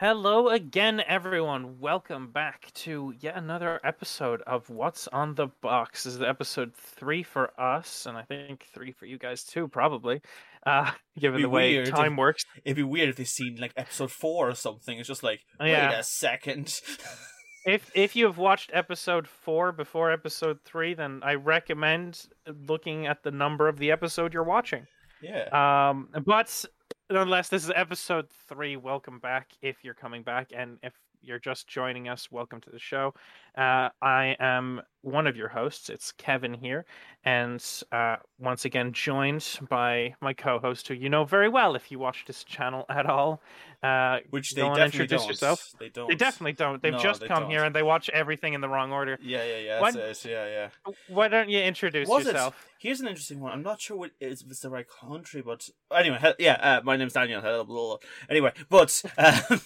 Hello again, everyone. Welcome back to yet another episode of What's on the Box. This is episode three for us, and I think three for you guys too, probably. Uh, given the way time if- works. It'd be weird if they seen like episode four or something. It's just like, Oh, wait yeah. a second. If if you have watched episode four before episode three, then I recommend looking at the number of the episode you're watching. yeah. Um, but nonetheless, this is episode three. Welcome back if you're coming back, and if you're just joining us, welcome to the show. Uh, I am one of your hosts. It's Kevin here, and uh, once again joined by my co-host, who you know very well if you watch this channel at all. Uh, Which they definitely introduce don't. yourself. They don't. they definitely don't. They've No, just they come don't. here and they watch everything in the wrong order. Yeah, yeah, yeah. Why-. Yeah, yeah. Why don't you introduce Was yourself? it? Here's an interesting one. I'm not sure what is if it's the right country, but anyway, yeah. Uh, my name's Daniel. Hello, blah, blah. Anyway, but um,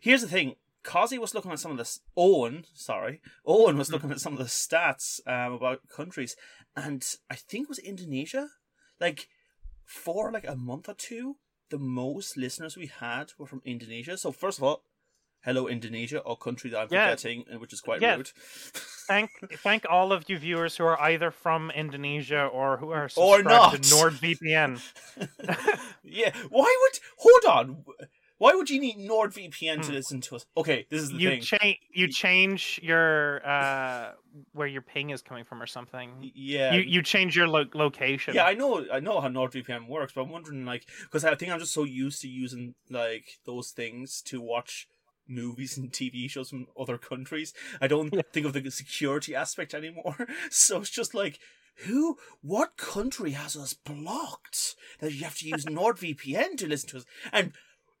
here's the thing. Kazi was looking at some of this. Owen, sorry, Owen was looking at some of the stats um, about countries, and I think it was Indonesia. Like for like a month or two, the most listeners we had were from Indonesia. So first of all, hello Indonesia, or country that I'm Yeah. forgetting, and which is quite Yeah. rude. thank thank all of you viewers who are either from Indonesia or who are Or subscribed not. to NordVPN. yeah. Why would hold on? Why would you need NordVPN to Hmm. listen to us? Okay, this is the You thing. change you change your uh where your ping is coming from or something. yeah. You you change your lo- location. yeah, I know, I know how NordVPN works, but I'm wondering, like, because I think I'm just so used to using like those things to watch movies and TV shows from other countries. I don't Yeah. think of the security aspect anymore. So it's just like, who, what country has us blocked that you have to use NordVPN to listen to us? And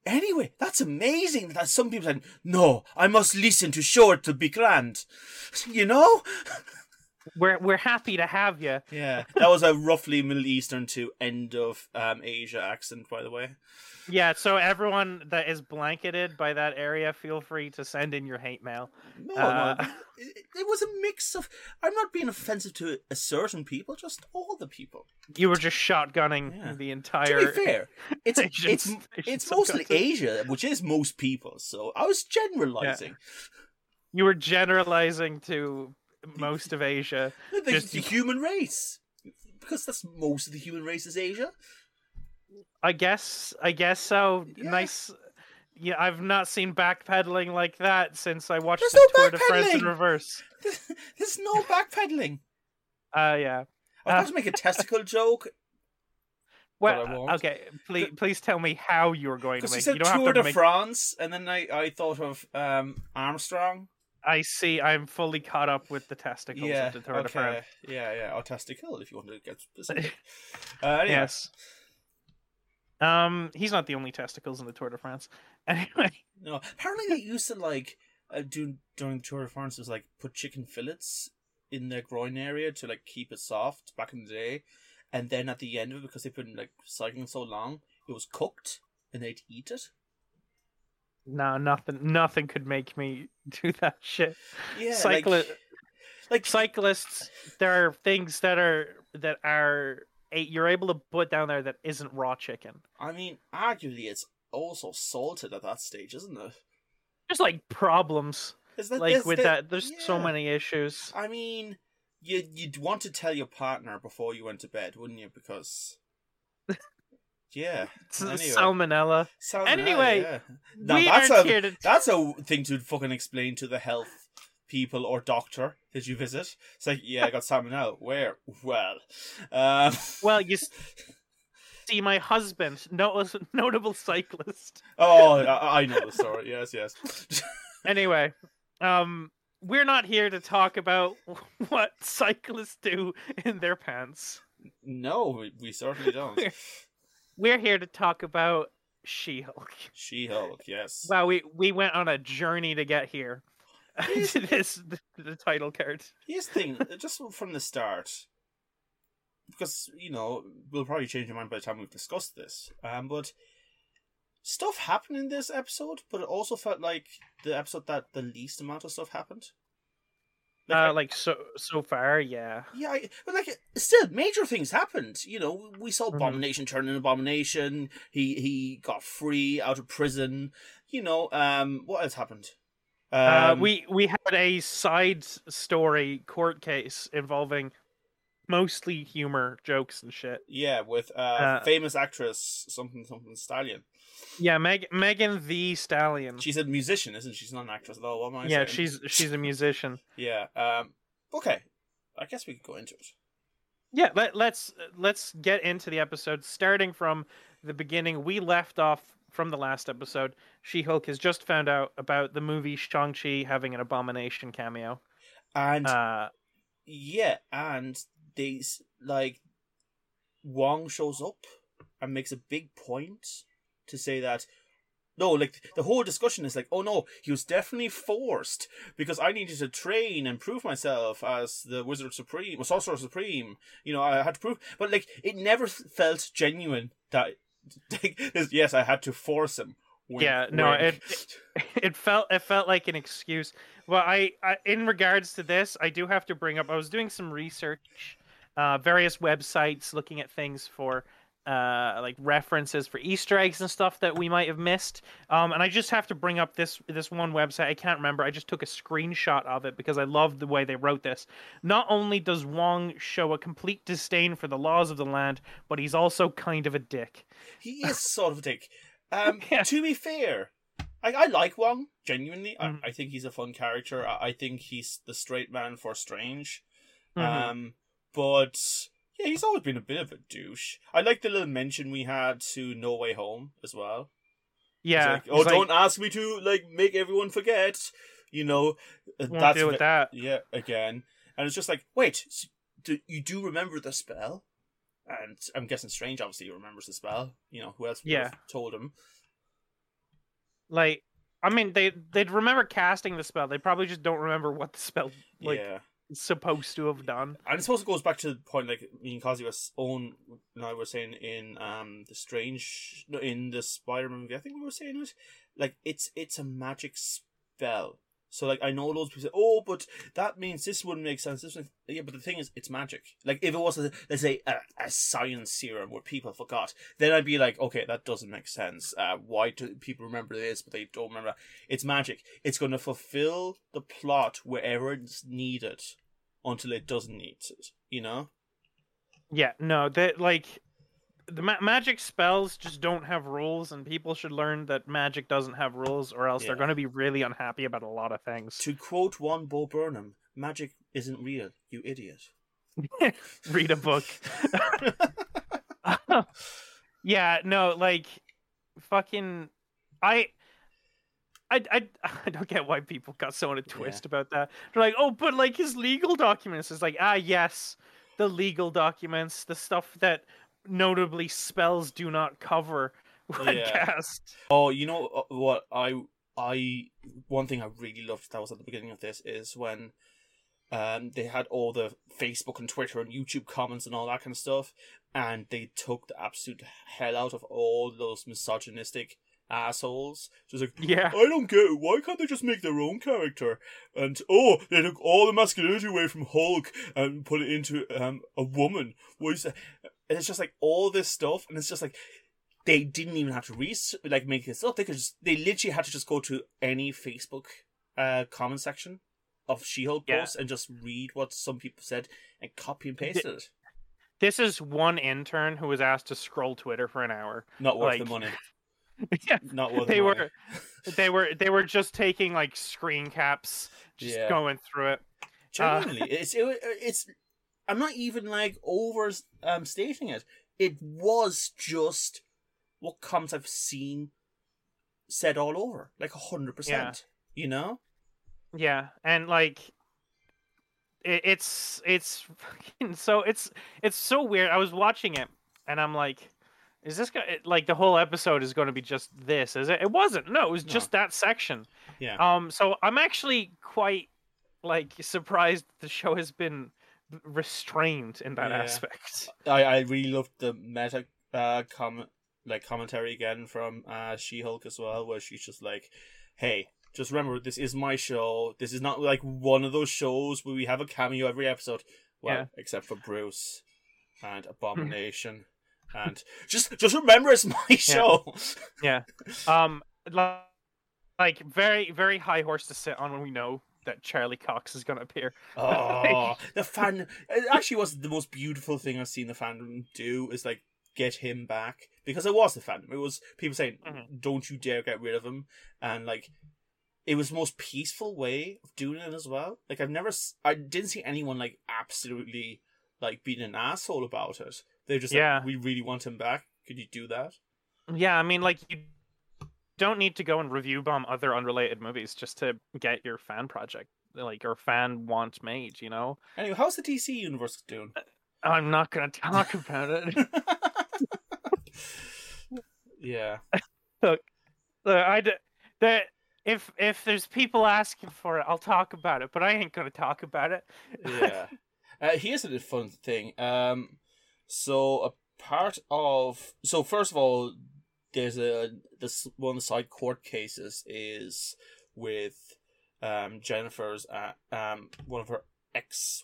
anyway, that's amazing that some people said, no, I must listen to Short to be grand. You know? We're we're happy to have you. Yeah, that was a roughly Middle Eastern to end of um, Asia accent, by the way. Yeah, so everyone that is blanketed by that area, feel free to send in your hate mail. No, Uh, no, it, it was a mix of. I'm not being offensive to a certain people, just all the people. You were just shotgunning Yeah. the To entire be fair, it's Asian- it's Asian it's mostly subcontinent. Asia, which is most people. So I was generalizing. You were generalizing to most of Asia. The, Just- the human race, because that's most of the human race is Asia. I guess I guess so. Yeah. Nice. Yeah, I've not seen backpedaling like that since I watched There's the no Tour de France in reverse. There's no backpedaling. Uh yeah. I was Uh, about to make a testicle joke But I Well, won't. okay. Please, please tell me how you're going to because you make. said You don't Tour have to de make. France, and then I, I thought of um, Armstrong. I see. I'm fully caught up with the testicles yeah, of the Tour de okay, France. yeah, yeah, or testicle if you want to get specific. uh, anyway, Yes. Um, he's not the only testicles in the Tour de France. Anyway, no. Apparently, they used to like uh, do during the Tour de France was like put chicken fillets in their groin area to like keep it soft back in the day, and then at the end of it, because they've been like cycling so long, it was cooked and they'd eat it. No, nothing, nothing could make me do that shit. Yeah, like, like cyclists there are things that are that are eh, you're able to put down there that isn't raw chicken I mean, arguably, it's also salted at that stage, isn't it? there's like problems Is that like with there- that there's so many issues I mean, you you'd want to tell your partner before you went to bed, wouldn't you? Because yeah, Anyway. salmonella Salmonella, Anyway, yeah. Now, we that's aren't a here to that's a thing to fucking explain to the health people or doctor that you visit. It's like, yeah, I got salmonella. Where? Well, um, well you see my husband no, notable cyclist oh, I, I know the story. Yes, yes. anyway um we're not here to talk about what cyclists do in their pants no, we, we certainly don't. We're here to talk about she-hulk She Hulk, yes. Wow, we we went on a journey to get here. To this the, the title card. Here's the thing, just from the start, because you know we'll probably change our mind by the time we've discussed this. Um, but stuff happened in this episode, but it also felt like the episode that the least amount of stuff happened. Uh, like so so far, yeah. yeah, I, but like still, major things happened. You know, we saw Mhm. Abomination turn an Abomination. He he got free out of prison. You know, um, what else happened? uh, Um, we we had a side story court case involving mostly humor, jokes, and shit. yeah with uh, uh, famous actress something something Stallion. Yeah, Meg Megan Thee Stallion. She's a musician, isn't she? She's not an actress at all. What am I yeah, saying? she's she's a musician. Yeah. Um. Okay. I guess we could go into it. Yeah, let, let's let's get into the episode starting from the beginning. We left off from the last episode. She-Hulk has just found out about the movie Shang-Chi having an abomination cameo. And Uh yeah, and these like Wong shows up and makes a big point to say that no, like the whole discussion is like, oh no, he was definitely forced because I needed to train and prove myself as the Wizard Supreme, or Sorcerer Supreme. You know, I had to prove, but like it never felt genuine that. yes, I had to force him. Wink, Yeah, no, wink. it felt it felt like an excuse. Well, I, I in regards to this, I do have to bring up. I was doing some research, uh, various websites looking at things for uh like references for Easter eggs and stuff that we might have missed. Um, and I just have to bring up this this one website. I can't remember. I just took a screenshot of it because I love the way they wrote this. Not only does Wong show a complete disdain for the laws of the land, but he's also kind of a dick. He is sort of a dick. Um, Yeah. To be fair, I, I like Wong, genuinely. Mhm. I, I think he's a fun character. I, I think he's the straight man for Strange. Mhm. Um, but yeah, he's always been a bit of a douche. I like the little mention we had to No Way Home as well. Yeah. like, oh, don't ask me to like make everyone forget. You know, uh, won't that's do with that. yeah, again. And it's just like, wait, do, you do remember the spell? And I'm guessing Strange obviously remembers the spell. You know, who else Yeah. told him? Like, I mean, they they'd remember casting the spell. They probably just don't remember what the spell like yeah. Supposed to have done. And I suppose it goes back to the point like me and Kazi was own now we're saying in um the strange in the Spider Man movie, I think we were saying it. Like it's it's a magic spell. So like I know loads of people say, Oh, but that means this wouldn't make sense. This would... yeah, but the thing is it's magic. Like if it was a, let's say a, a science serum where people forgot, then I'd be like, Okay, that doesn't make sense. Uh why do people remember this but they don't remember? It's magic. It's gonna fulfill the plot wherever it's needed until it doesn't need it. You know? Yeah, no, that like the ma- magic spells just don't have rules, and people should learn that magic doesn't have rules, or else they're going to be really unhappy about a lot of things. To quote one Bo Burnham, magic isn't real, you idiot. Read a book. yeah, no, like fucking, I. I, I, I don't get why people got so in a twist about that. They're like, oh, but like his legal documents is like, ah, yes, the legal documents, the stuff that notably spells do not cover when Yeah. cast. Oh, you know uh, what I I one thing I really loved that was at the beginning of this is when um they had all the Facebook and Twitter and YouTube comments and all that kind of stuff, and they took the absolute hell out of all those misogynistic assholes. Just like Yeah. I don't get it. Why can't they just make their own character? And oh, they took all the masculinity away from Hulk and put it into um a woman. What is that? And it's just like all this stuff, and it's just like they didn't even have to re like make this up. They could just they literally had to just go to any Facebook uh comment section of She-Hulk Yeah. posts and just read what some people said and copy and paste it. This is one intern who was asked to scroll Twitter for an hour. Not worth the money. yeah, Not worth they the were they were they were just taking like screen caps, just Yeah. going through it. Uh, it's it, it's. I'm not even like over um stating it. It was just what comes I've seen said all over, like a hundred percent. You know? Yeah, and like it, it's it's fucking so it's it's so weird. I was watching it and I'm like is this guy like the whole episode is going to be just this? Is it? It wasn't. No, it was No. just that section. Yeah. Um. So I'm actually quite like surprised the show has been restrained in that Yeah. aspect. I, I really loved the meta uh comment like commentary again from uh She Hulk as well, where she's just like, Hey, just remember this is my show. This is not like one of those shows where we have a cameo every episode. Well, Yeah. except for Bruce and Abomination. and just just remember it's my show. Yeah. Um. li- Like very very high horse to sit on when we know that Charlie Cox is going to appear. Oh, the fan! It actually was the most beautiful thing I've seen the fandom do. Is like get him back because it was the fandom. It was people saying, Mhm. "Don't you dare get rid of him," and like it was the most peaceful way of doing it as well. Like I've never, I didn't see anyone like absolutely like being an asshole about it. They're just Yeah. like, "We really want him back. Could you do that?" Yeah, I mean, like you don't need to go and review bomb other unrelated movies just to get your fan project, like your fan want made. You know, Anyway, how's the DC universe doing? I'm not gonna talk about it. yeah. Look, I d- the if if there's people asking for it, I'll talk about it, but I ain't gonna talk about it. yeah. Uh, here's a fun thing. Um, so a part of so first of all, there's a this one of the side court cases is with um Jennifer's uh, um one of her ex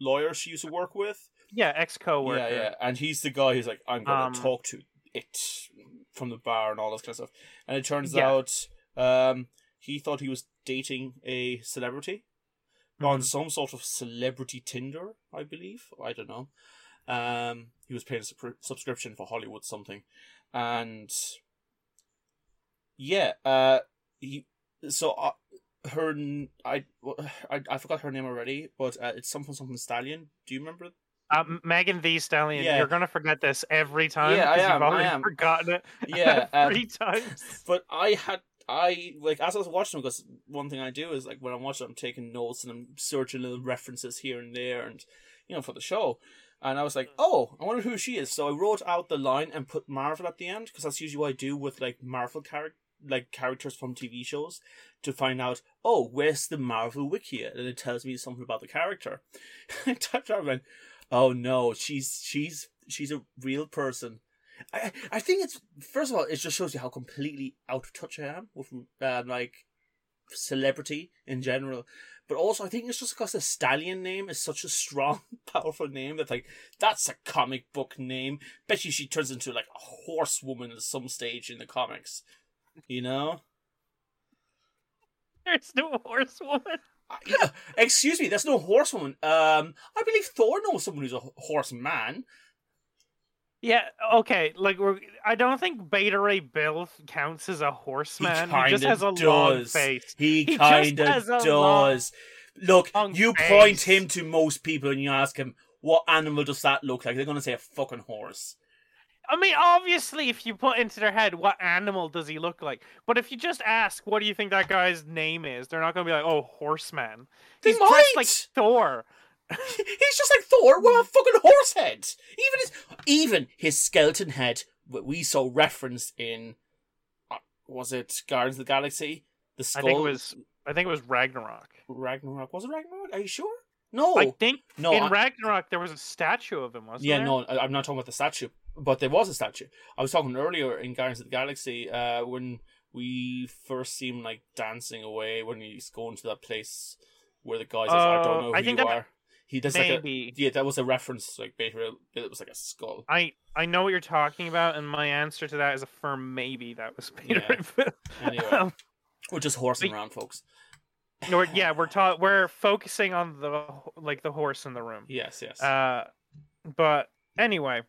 lawyers she used to work with. yeah, ex coworker. Yeah, yeah, and he's the guy who's like, I'm gonna Um, talk to it from the bar and all this kind of stuff. And it turns Yeah. out, um, he thought he was dating a celebrity on Mhm. some sort of celebrity Tinder, I believe. I don't know. Um, he was paying a subscri- subscription for Hollywood something, and yeah, uh, he so uh, her I forgot her name already, but uh, it's something something stallion. Do you remember? Uh, Megan Thee Stallion. Yeah. You're gonna forget this every time. Yeah, I am, You've I already am. forgotten it. Yeah, um, three times. But I had I like as I was watching because one thing I do is like when I'm watching, I'm taking notes and I'm searching little references here and there, and you know for the show. And I was like, oh, I wonder who she is. So I wrote out the line and put Marvel at the end because that's usually what I do with like Marvel character like characters from TV shows to find out. Oh, where's the Marvel wiki? And it tells me something about the character. I typed out and went, oh no, she's she's she's a real person. I I think it's first of all, it just shows you how completely out of touch I am with um, like celebrity in general. But also, I think it's just because the stallion name is such a strong, powerful name that like that's a comic book name. Bet you she turns into like a horsewoman at some stage in the comics. You know? There's no horsewoman. Uh, yeah, excuse me, there's no horsewoman. Um, I believe Thor knows someone who's a h- horseman. Yeah, okay. Like we're, I don't think Beta Ray Bill counts as a horseman. He, just has a long face. He, He kind of long- does. Look, long you point him to most people and you ask him, what animal does that look like? They're going to say a fucking horse. I mean, obviously, if you put into their head what animal does he look like, but if you just ask, what do you think that guy's name is? They're not going to be like, oh, horseman. They He's dressed like might. Thor. He's just like Thor with a fucking horse head. Even his, even his skeleton head, what we saw referenced in, uh, was it Guardians of the Galaxy? The I skull. think it was. I think it was Ragnarok. Ragnarok. Was it Ragnarok? Are you sure? No. I think no. in I- Ragnarok there was a statue of him, wasn't yeah, there? Yeah, no, I- I'm not talking about the statue, but there was a statue. I was talking earlier in Guardians of the Galaxy uh, when we first see him like dancing away when he's going to that place where the guy says, "I Oh, don't know who I think you that- are." He does like a Maybe. yeah, that was a reference like basically it was like a skull. I I know what you're talking about, and my answer to that is a firm maybe. That was Peter. Yeah. Anyway, Um, we're just horsing but- around, folks. no, we're- yeah, we're ta- we're focusing on the like the horse in the room. Yes, yes. Uh, but anyway,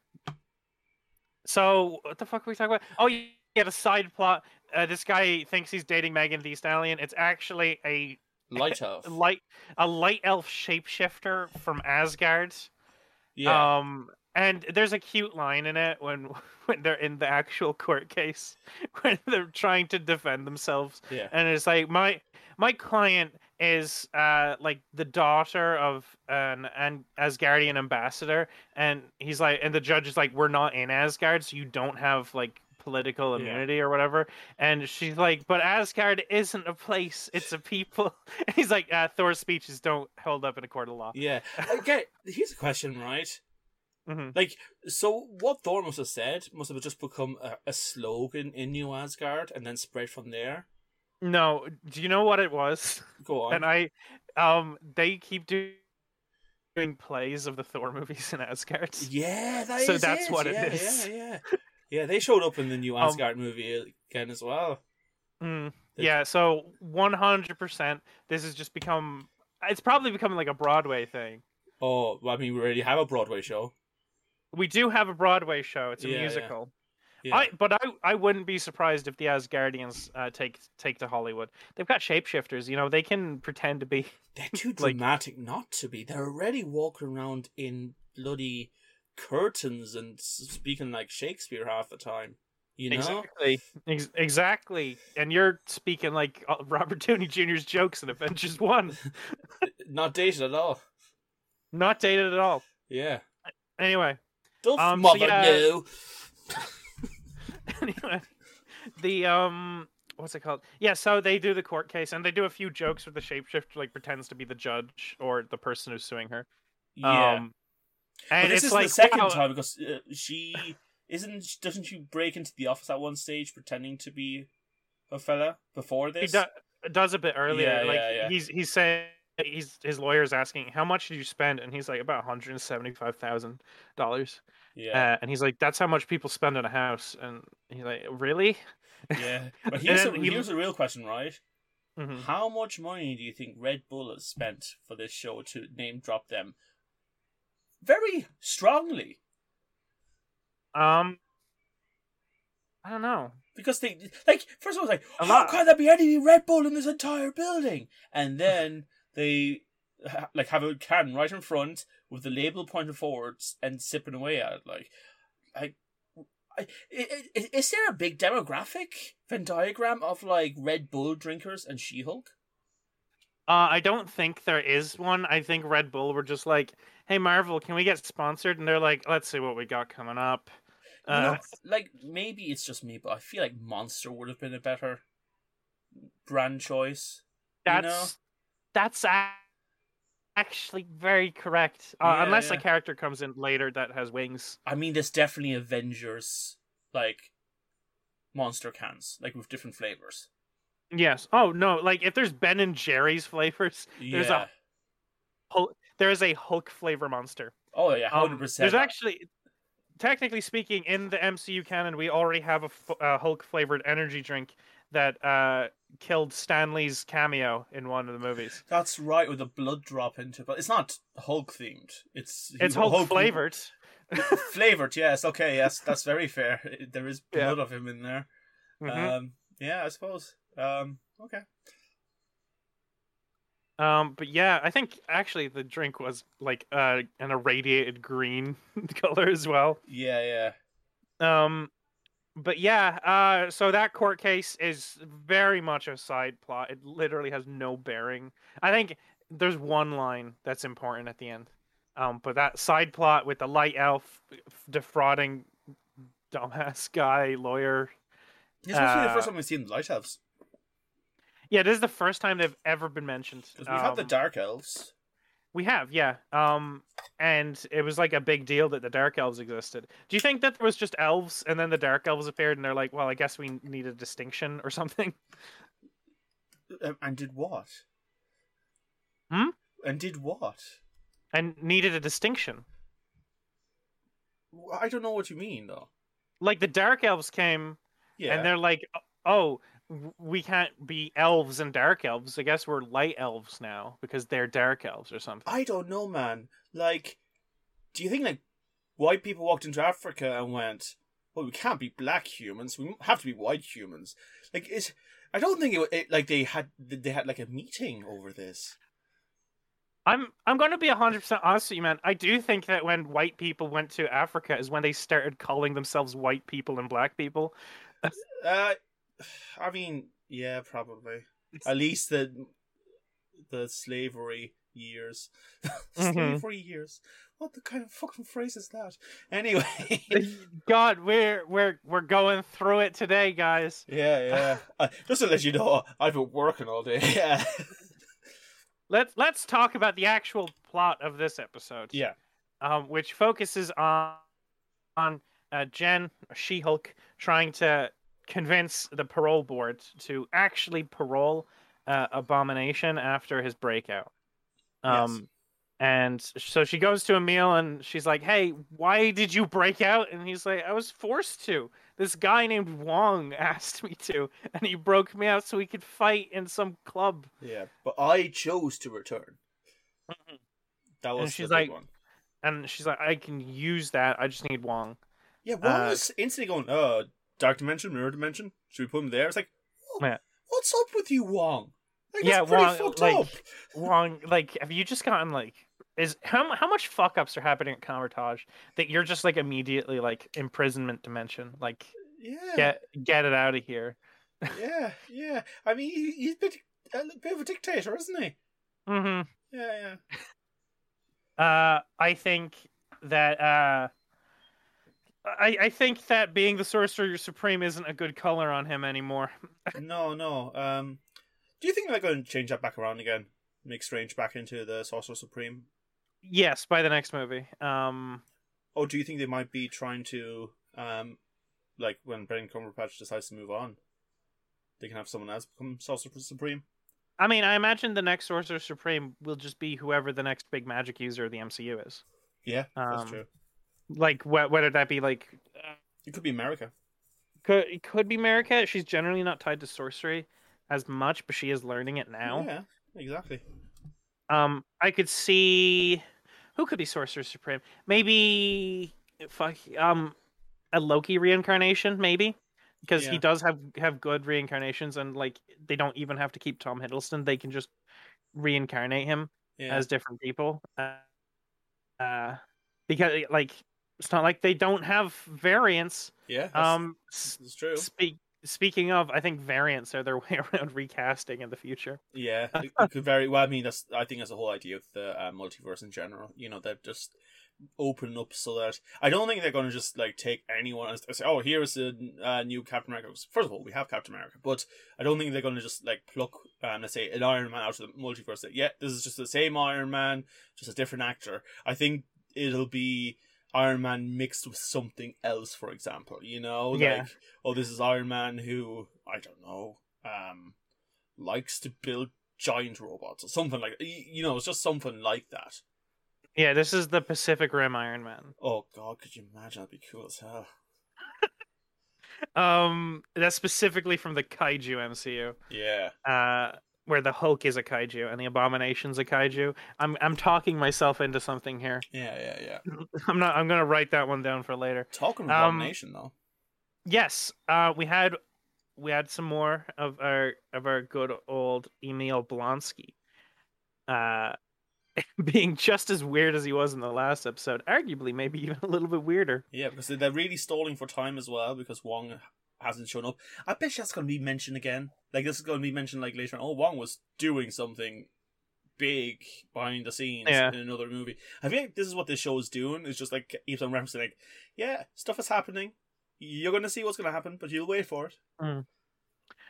so what the fuck are we talking about? Oh yeah, the side plot. Uh, this guy thinks he's dating Megan Thee Stallion. It's actually a Light elf. light a light elf shapeshifter from Asgard. yeah. Um, and there's a cute line in it when when they're in the actual court case when they're trying to defend themselves, yeah. and it's like my my client is uh like the daughter of an an Asgardian ambassador, and he's like, and the judge is like, we're not in Asgard, so you don't have like political Yeah. immunity or whatever. And she's like, but Asgard isn't a place; it's a people. And he's like, uh, Thor's speeches don't hold up in a court of law. Yeah. Okay, here's a question, right? hmm Like, so what Thor must have said must have just become a, a slogan in New Asgard and then spread from there. No, do you know what it was? Go on. And I, um, they keep do- doing plays of the Thor movies in Asgard. yeah, that So that's what it yeah, is. Yeah, yeah. Yeah, they showed up in the new Um, Asgard movie again as well. Mm, yeah, so one hundred percent, this has just become. It's probably becoming like a Broadway thing. Oh, I mean, we already have a Broadway show. We do have a Broadway show. It's a Yeah, yeah. musical. Yeah. I, but I, I wouldn't be surprised if the Asgardians uh, take take to Hollywood. They've got shapeshifters. You know, they can pretend to be. They're too like- dramatic not to be. They're already walking around in bloody curtains and speaking like Shakespeare half the time. You know? Exactly. Ex- exactly. And you're speaking like uh, Robert Downey Jr.'s jokes in Avengers One. Not dated at all. Not dated at all. Yeah. Anyway. Duff Um, so yeah. no. anyway, the um, what's it called? Yeah, so they do the court case and they do a few jokes with the shapeshifter, like pretends to be the judge or the person who's suing her. Yeah. Um, but this it's is like the second wow, time because uh, she isn't. Doesn't she break into the office at one stage pretending to be a fella before He this? do, does a bit earlier. Yeah, like yeah, yeah. he's he's saying he's his lawyer's asking how much did you spend, and he's like about one hundred and seventy five thousand dollars. yeah, Uh, and he's like, that's how much people spend on a house, and he's like, really? yeah. But and here's, a, he- here's a real question, right? Mhm. How much money do you think Red Bull has spent for this show to name drop them? Very strongly, Um, I don't know. because they like first of all, it's like A how lot. can there be any Red Bull in this entire building? And then they like have a can right in front with the label pointed forwards and sipping away at it. Like, like, I, i- i- is there a big demographic Venn diagram of like Red Bull drinkers and She Hulk? Uh, I don't think there is one. I think Red Bull were just like, "Hey Marvel, can we get sponsored?" And they're like, "Let's see what we got coming up." You Uh, know, like maybe it's just me, but I feel like Monster would have been a better brand choice. you that's know? that's a- actually very correct. Uh, Yeah, unless yeah. a character comes in later that has wings. I mean, there's definitely Avengers like monster cans, like with different flavors. Yes. Oh no! Like if there's Ben and Jerry's flavors, There's a- yeah. Hulk, there is a Hulk flavor monster. Oh yeah, Um, hundred percent. There's actually, technically speaking, in the MCU canon, we already have a f- uh, Hulk flavored energy drink that uh, killed Stanley's cameo in one of the movies. That's right, with a blood drop into, it, but it's not Hulk themed. It's It's Hulk flavored. flavored. Yes, okay, yes, that's very fair. There is Yeah. blood of him in there. Mhm. Um, yeah, I suppose. Um, okay. Um, but yeah, I think actually the drink was like uh, an irradiated green color as well. Yeah, yeah. Um, but yeah, uh, so that court case is very much a side plot. It literally has no bearing. I think there's one line that's important at the end. Um, but that side plot with the light elf defrauding dumbass guy lawyer. This must be the Uh, first time we've seen the light elves Yeah, this is the first time they've ever been mentioned. we've had the Um, dark elves. We have, yeah. Um, and it was like a big deal that the Dark Elves existed. Do you think that there was just elves and then the Dark Elves appeared and they're like, well, I guess we need a distinction or something? Um, and did what? Hmm? And did what? And needed a distinction. I don't know what you mean though. Like the Dark Elves came Yeah. and they're like, oh, we can't be elves and Dark Elves. I guess we're light elves now because they're Dark Elves or something. I don't know, man. Like, do you think like white people walked into Africa and went, "Well, we can't be black humans. We have to be white humans." Like, it's. I don't think it, it like they had they had like a meeting over this. I'm I'm going to be 100% honest with you, man. I do think that when white people went to Africa is when they started calling themselves white people and black people. Uh, I mean, yeah, probably. At least the the slavery years. Mhm. slavery years. What the kind of fucking phrase is that? Anyway. God, we're we're we're going through it today, guys. yeah, yeah. Uh, just to let you know, I've been working all day. Yeah. Let's let's talk about the actual plot of this episode. yeah. um, which focuses on on uh, Jen She-Hulk trying to convince the parole board to actually parole uh, Abomination after his breakout. Um, and so she goes to Emil and she's like, "Hey, why did you break out?" And he's like, "I was forced to. This guy named Wong asked me to, and he broke me out so we could fight in some club." Yeah. But I chose to return. That And was she's the big like- one. And she's like, "I can use that. I just need Wong." Yeah, one uh, was instantly going, uh, dark dimension, mirror dimension. Should we put him there? It's like, "Whoa, Yeah. what's up with you, Wong? Like, Yeah, Wong, fucked like- up. Wrong. Like, have you just gotten like is how how much fuck ups are happening at Kamar-Taj that you're just like immediately like imprisonment dimension? Like, Yeah, get get it out of here. yeah, yeah. I mean, he, he's a bit, a bit of a dictator, isn't he? Mm hmm Yeah, yeah. Uh, I think that uh, I I think that being the Sorcerer Supreme isn't a good color on him anymore. No, no. Um, do you think they're going to change that back around again? Make Strange back into the Sorcerer Supreme? Yes, by the next movie. Um, Or do you think they might be trying to, um, like when Brendan Cumberbatch decides to move on, they can have someone else become Sorcerer Supreme? I mean, I imagine the next Sorcerer Supreme will just be whoever the next big magic user of the MCU is. Yeah, that's Um, true. Like, wh- whether that be like uh, It could be America. could it could be Marika. She's generally not tied to sorcery as much, but she is learning it now. Yeah, exactly. Um, I could see who could be Sorcerer Supreme. Maybe fuck um a Loki reincarnation, maybe because he does have have good reincarnations, and like they don't even have to keep Tom Hiddleston; they can just reincarnate him Yeah, as different people. Uh, uh, because like it's not like they don't have variants. yeah. That's, Um, s- it's true. Speak, speaking of, I think variants are their way around recasting in the future. Yeah, it, it could very well. I mean, that's I think that's the whole idea of the uh, multiverse in general. You know, they're just open up so that I don't think they're going to just like take anyone and say, "Oh, here's a uh, new Captain America." First of all, we have Captain America, but I don't think they're going to just like pluck, um, let's say, an Iron Man out of the multiverse. That yeah, this is just the same Iron Man, just a different actor. I think it'll be. Iron Man mixed with something else, for example, you know, Yeah. like oh, this is Iron Man who I don't know, um, likes to build giant robots or something like you know it's just something like that. Yeah, this is the Pacific Rim Iron Man. oh god could you imagine? That'd be cool as hell. Um, that's specifically from the Kaiju MCU, yeah. Uh, where the Hulk is a Kaiju and the Abomination's a Kaiju. I'm I'm talking myself into something here. yeah yeah yeah I'm not. I'm gonna write that one down for later. talking of Um, abomination though Yes, uh, we had we had some more of our of our good old Emil Blonsky, uh, being just as weird as he was in the last episode. Arguably, maybe even a little bit weirder. yeah because they're really stalling for time as well because wong hasn't shown up. I bet that's going to be mentioned again. Like this is going to be mentioned like later on. Oh wong was doing something big behind the scenes Yeah. in another movie. I think this is what this show is doing. It's just like keeps on referencing like yeah stuff is happening. You're going to see what's going to happen but you'll wait for it. Hmm.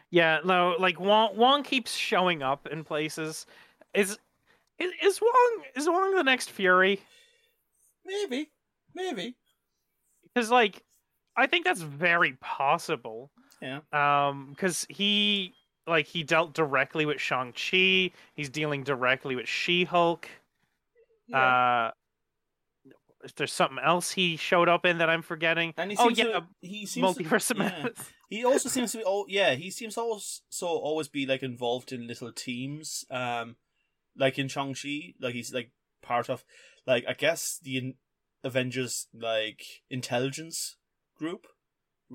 Yeah, no, like Wong Wong keeps showing up in places. Is is, is Wong is Wong the next Fury? maybe. Maybe. Because like, I think that's very possible. Yeah. Um, because he like he dealt directly with Shang Chi. He's dealing directly with She Hulk. Uh, if there's something else he showed up in that I'm forgetting. and he oh yeah, to, he seems to- multiverse of yeah. He also seems to be oh yeah, he seems to also always be like involved in little teams. Um like in Shang-Chi, like he's like part of like I guess the in- Avengers like intelligence group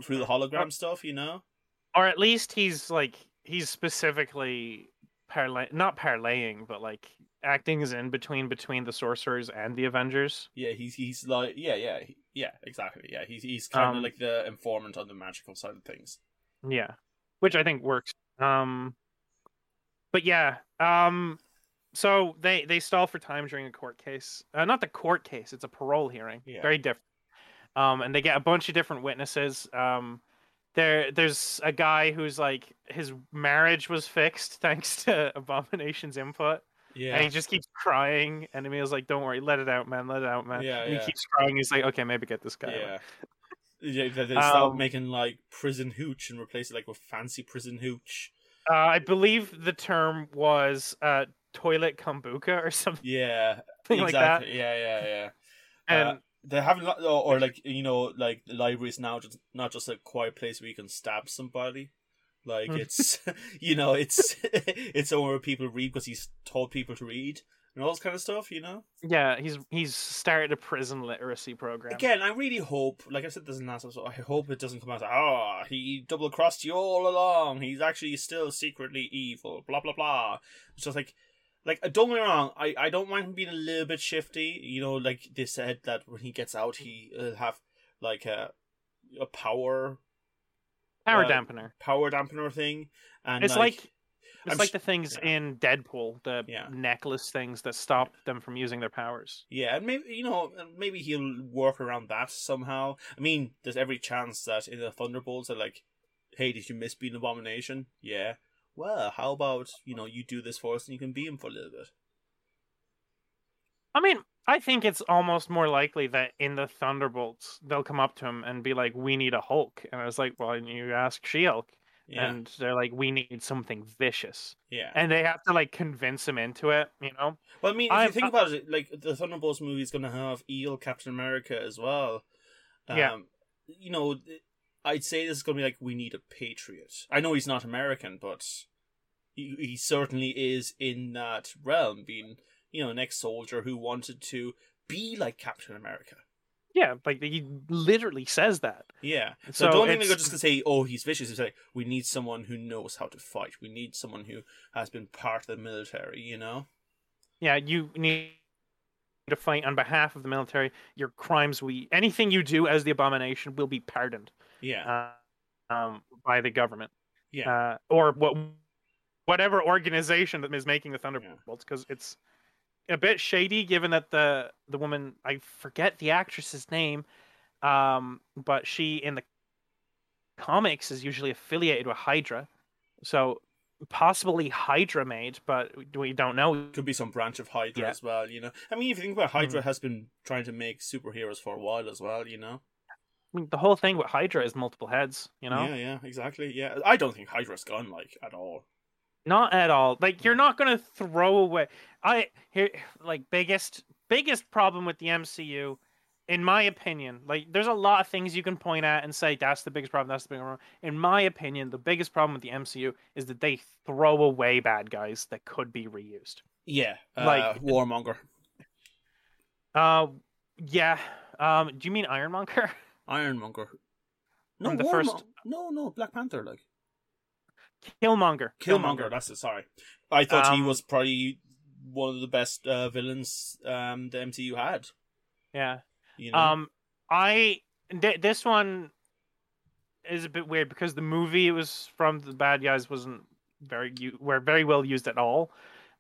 through the hologram stuff, you know? or at least he's like he's specifically parlay not parlaying but like acting as in between between the sorcerers and the avengers Yeah, he's he's like yeah, yeah, yeah, exactly. Yeah, he's he's kind of Um, like the informant on the magical side of things. yeah which i think works um but yeah, um, so they they stall for time during a court case. Uh, not the court case; it's a parole hearing. Yeah. Very different. Um, and they get a bunch of different witnesses. Um, there there's a guy who's like his marriage was fixed thanks to Abomination's input. Yeah. And he just keeps crying, and Emil's like, "Don't worry, let it out, man, let it out, man." Yeah, and yeah. he keeps crying. He's like, "Okay, maybe get this guy." out." Yeah. Yeah, they start Um, making like prison hooch and replace it like with fancy prison hooch. Uh, I believe the term was uh, toilet kombucha or something Yeah, like exactly. Yeah, yeah, yeah. And uh, they haven't, or, or like you know, like the library is now just not just a quiet place where you can stab somebody. Like Mm. it's, you know, it's it's somewhere where people read because he's told people to read and all this kind of stuff. You know. yeah, he's he's started a prison literacy program. Again, I really hope, like I said this in last episode, I hope it doesn't come out. Oh, he double crossed you all along. He's actually still secretly evil. Blah blah blah. It's just like, like uh, don't get me wrong. I I don't mind him being a little bit shifty. You know, like they said that when he gets out, he will have like a a power Power uh, dampener. power dampener thing, and It's like, it's I'm like s- the things yeah. in Deadpool, the Yeah. necklace things that stop them from using their powers. Yeah, and maybe you know, maybe he'll work around that somehow. I mean, there's every chance that in the Thunderbolts, they're like, "Hey, did you miss being an Abomination?" Yeah. Well, how about you know you do this for us and you can be him for a little bit. I mean, I think it's almost more likely that in the Thunderbolts they'll come up to him and be like, "We need a Hulk," and I was like, "Well, you ask She-Hulk," Yeah, and they're like, "We need something vicious," yeah. and they have to like convince him into it. You know? well, I mean, if I'm- you think about it, like the Thunderbolts movie is going to have Eel Captain America as well. Um, Yeah. You know, I'd say this is going to be like we need a patriot. I know he's not American, but he, he certainly is in that realm, being you know an ex-soldier who wanted to be like Captain America. Yeah, like he literally says that. Yeah. So, So don't think they're just gonna say, "Oh, he's vicious." It's like we need someone who knows how to fight. We need someone who has been part of the military. You know. Yeah, you need to fight on behalf of the military. Your crimes, we anything you do as the abomination will be pardoned Yeah. uh, um, by the government. Yeah. uh, or what whatever organization that is making the Thunderbolts, because it's a bit shady. Given that the the woman, I forget the actress's name, um, but she in the comics is usually affiliated with Hydra, so possibly Hydra made, but we don't know. Could be some branch of Hydra Yeah. as well. You know. I mean, if you think about it, Hydra has been trying to make superheroes for a while as well. You know. I mean, the whole thing with Hydra is multiple heads. You know, Yeah. Yeah. Exactly. Yeah. I don't think Hydra's gone like at all. Not at all. Like you're not gonna throw away. I here like biggest biggest problem with the MCU, in my opinion. Like there's a lot of things you can point at and say that's the biggest problem. That's the biggest problem. In my opinion, the biggest problem with the MCU is that they throw away bad guys that could be reused. Yeah. Uh, Like- Warmonger, Uh, yeah. Um, do you mean Ironmonger? Ironmonger. No, the Warmo- first- No, no, Black Panther. Like Killmonger. Killmonger. That's it. Sorry, I thought he Um, was probably one of the best uh, villains um, the MCU had. Yeah. You know. Um, I th- this one is a bit weird because the movie it was from the bad guys wasn't very u- were very well used at all.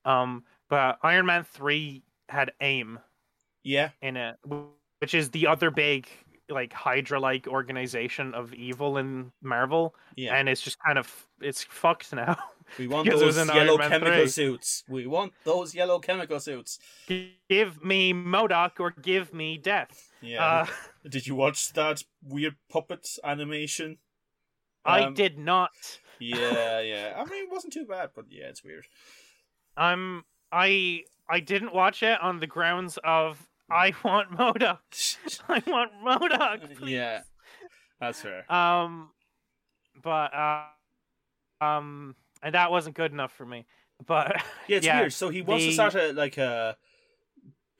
Um, but Iron Man three had AIM yeah. in it, which is the other big like Hydra like organization of evil in Marvel, Yeah. and it's just kind of it's fucked now. we want because it was those yellow chemical 3. suits. We want those yellow chemical suits. give me MODOK or give me death. Yeah. Uh, Did you watch that weird puppet animation? I Um, did not. Yeah, yeah. I mean, it wasn't too bad, but yeah, it's weird. I'm I I didn't watch it on the grounds of I want MODOK. I want MODOK. Please. Yeah. That's fair. Um, but uh, um, and that wasn't good enough for me. But Yeah, it's yeah, weird. So he wants to the- start a like a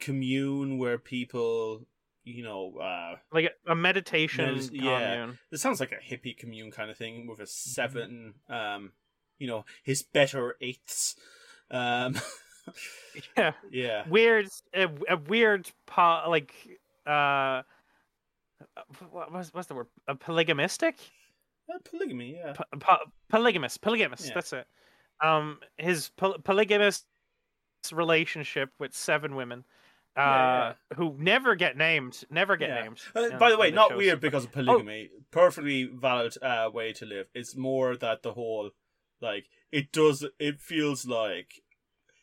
commune where people, you know, uh like a meditation Medit- yeah. commune. this sounds like a hippie commune kind of thing with a seven, um, you know, his better eighths. Um, Yeah, yeah, weird. A, a weird po- like uh, what, what's what's the word? A polygamistic. Uh, polygamy. Yeah, Po- po- polygamous. Polygamous. Yeah. That's it. um his poly- polygamous relationship with seven women uh Yeah, who never get named never get Yeah. named Uh, in- by the way, in not weird because of polygamy. Perfectly valid uh, way to live. It's more that the whole, like, it does. It feels like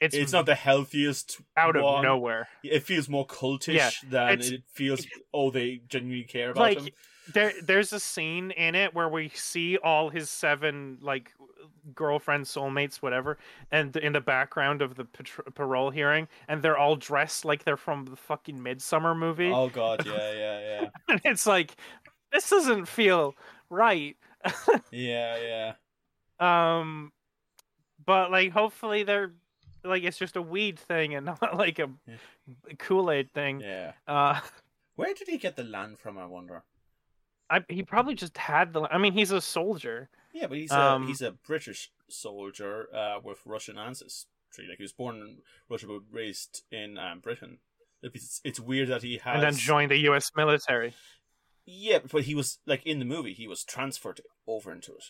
it's, it's not the healthiest out of one. nowhere It feels more cultish Yeah, than it feels. Oh, they genuinely care about like him. there there's a scene in it where we see all his seven like girlfriends soulmates whatever and in the background of the patr- parole hearing and they're all dressed like they're from the fucking midsummer movie Oh god, yeah, yeah, yeah, and it's like this doesn't feel right yeah, yeah. um but like hopefully they're like it's just a weed thing and not like a Yeah. kool-aid thing Yeah. uh Where did he get the land from? I wonder. I, he probably just had the i mean he's a soldier Yeah, but he's Um, a he's a British soldier uh, with Russian ancestry. Like he was born in Russia but raised in um, Britain. It's, it's weird that he has and then joined the us military Yeah, but he was like in the movie. He was transferred over into it.